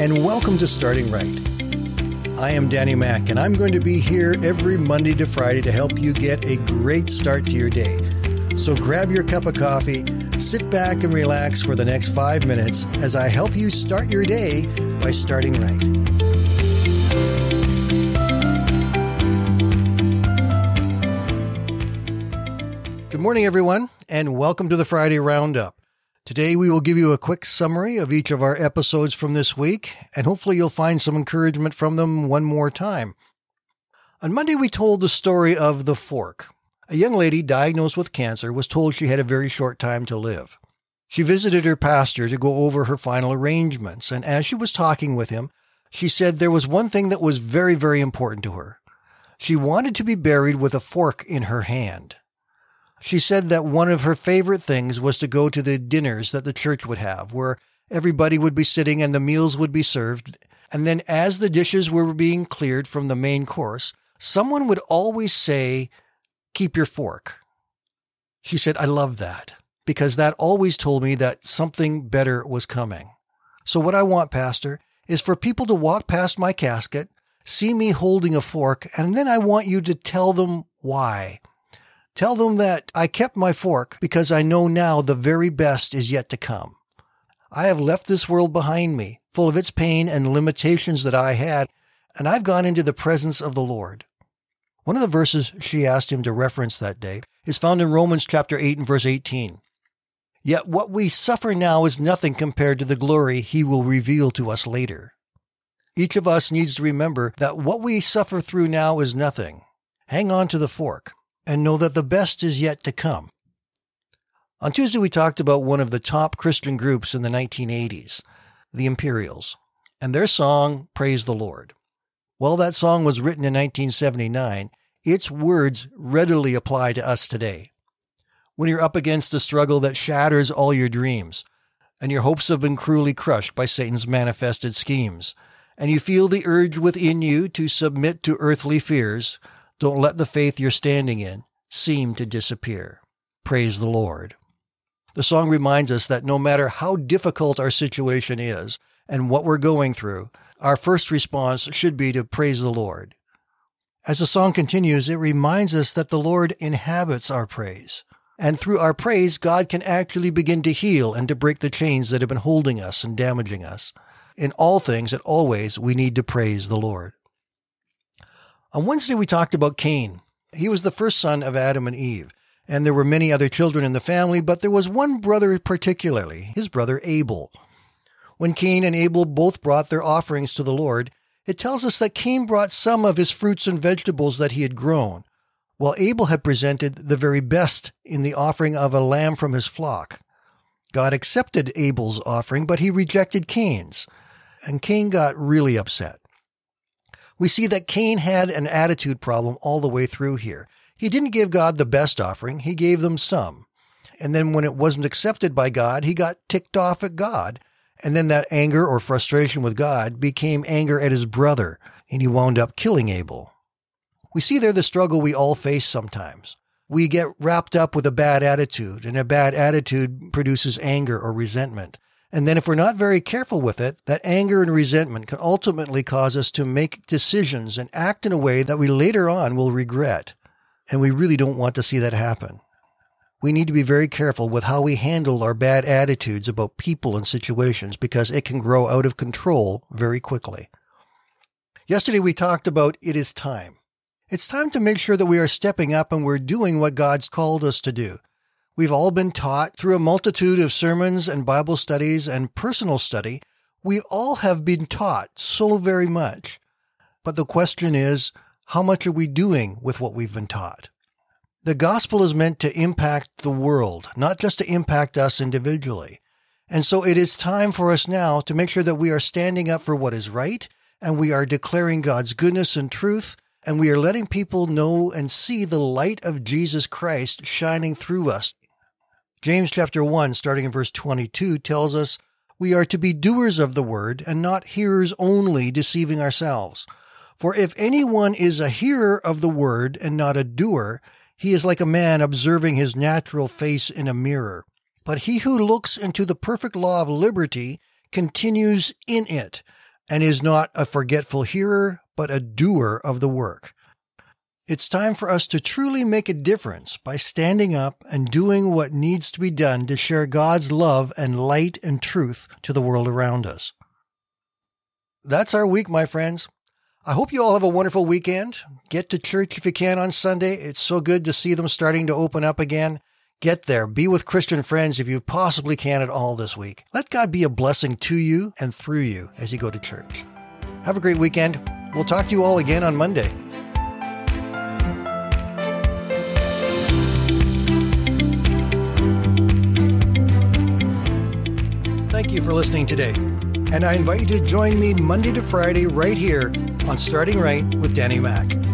and welcome to Starting Right. I am Danny Mack, and I'm going to be here every Monday to Friday to help you get a great start to your day. So grab your cup of coffee, sit back, and relax for the next five minutes as I help you start your day by starting right. Good morning, everyone, and welcome to the Friday Roundup. Today, we will give you a quick summary of each of our episodes from this week, and hopefully, you'll find some encouragement from them one more time. On Monday, we told the story of the fork. A young lady diagnosed with cancer was told she had a very short time to live. She visited her pastor to go over her final arrangements, and as she was talking with him, she said there was one thing that was very, very important to her. She wanted to be buried with a fork in her hand. She said that one of her favorite things was to go to the dinners that the church would have, where everybody would be sitting and the meals would be served. And then, as the dishes were being cleared from the main course, someone would always say, Keep your fork. She said, I love that because that always told me that something better was coming. So, what I want, Pastor, is for people to walk past my casket, see me holding a fork, and then I want you to tell them why. Tell them that I kept my fork because I know now the very best is yet to come. I have left this world behind me, full of its pain and limitations that I had, and I've gone into the presence of the Lord. One of the verses she asked him to reference that day is found in Romans chapter 8 and verse 18. Yet what we suffer now is nothing compared to the glory he will reveal to us later. Each of us needs to remember that what we suffer through now is nothing. Hang on to the fork and know that the best is yet to come. On Tuesday, we talked about one of the top Christian groups in the 1980s, the Imperials, and their song, Praise the Lord. While that song was written in 1979, its words readily apply to us today. When you're up against a struggle that shatters all your dreams, and your hopes have been cruelly crushed by Satan's manifested schemes, and you feel the urge within you to submit to earthly fears, don't let the faith you're standing in seem to disappear. Praise the Lord. The song reminds us that no matter how difficult our situation is and what we're going through, our first response should be to praise the Lord. As the song continues, it reminds us that the Lord inhabits our praise. And through our praise, God can actually begin to heal and to break the chains that have been holding us and damaging us. In all things and always, we need to praise the Lord. On Wednesday, we talked about Cain. He was the first son of Adam and Eve, and there were many other children in the family, but there was one brother particularly, his brother Abel. When Cain and Abel both brought their offerings to the Lord, it tells us that Cain brought some of his fruits and vegetables that he had grown, while Abel had presented the very best in the offering of a lamb from his flock. God accepted Abel's offering, but he rejected Cain's, and Cain got really upset we see that Cain had an attitude problem all the way through here. He didn't give God the best offering, he gave them some. And then when it wasn't accepted by God, he got ticked off at God. And then that anger or frustration with God became anger at his brother, and he wound up killing Abel. We see there the struggle we all face sometimes. We get wrapped up with a bad attitude, and a bad attitude produces anger or resentment. And then if we're not very careful with it, that anger and resentment can ultimately cause us to make decisions and act in a way that we later on will regret. And we really don't want to see that happen. We need to be very careful with how we handle our bad attitudes about people and situations because it can grow out of control very quickly. Yesterday we talked about it is time. It's time to make sure that we are stepping up and we're doing what God's called us to do. We've all been taught through a multitude of sermons and Bible studies and personal study. We all have been taught so very much. But the question is, how much are we doing with what we've been taught? The gospel is meant to impact the world, not just to impact us individually. And so it is time for us now to make sure that we are standing up for what is right and we are declaring God's goodness and truth and we are letting people know and see the light of Jesus Christ shining through us James chapter 1, starting in verse 22, tells us we are to be doers of the word and not hearers only, deceiving ourselves. For if anyone is a hearer of the word and not a doer, he is like a man observing his natural face in a mirror. But he who looks into the perfect law of liberty continues in it, and is not a forgetful hearer, but a doer of the work. It's time for us to truly make a difference by standing up and doing what needs to be done to share God's love and light and truth to the world around us. That's our week, my friends. I hope you all have a wonderful weekend. Get to church if you can on Sunday. It's so good to see them starting to open up again. Get there. Be with Christian friends if you possibly can at all this week. Let God be a blessing to you and through you as you go to church. Have a great weekend. We'll talk to you all again on Monday. You for listening today. And I invite you to join me Monday to Friday right here on Starting Right with Danny Mack.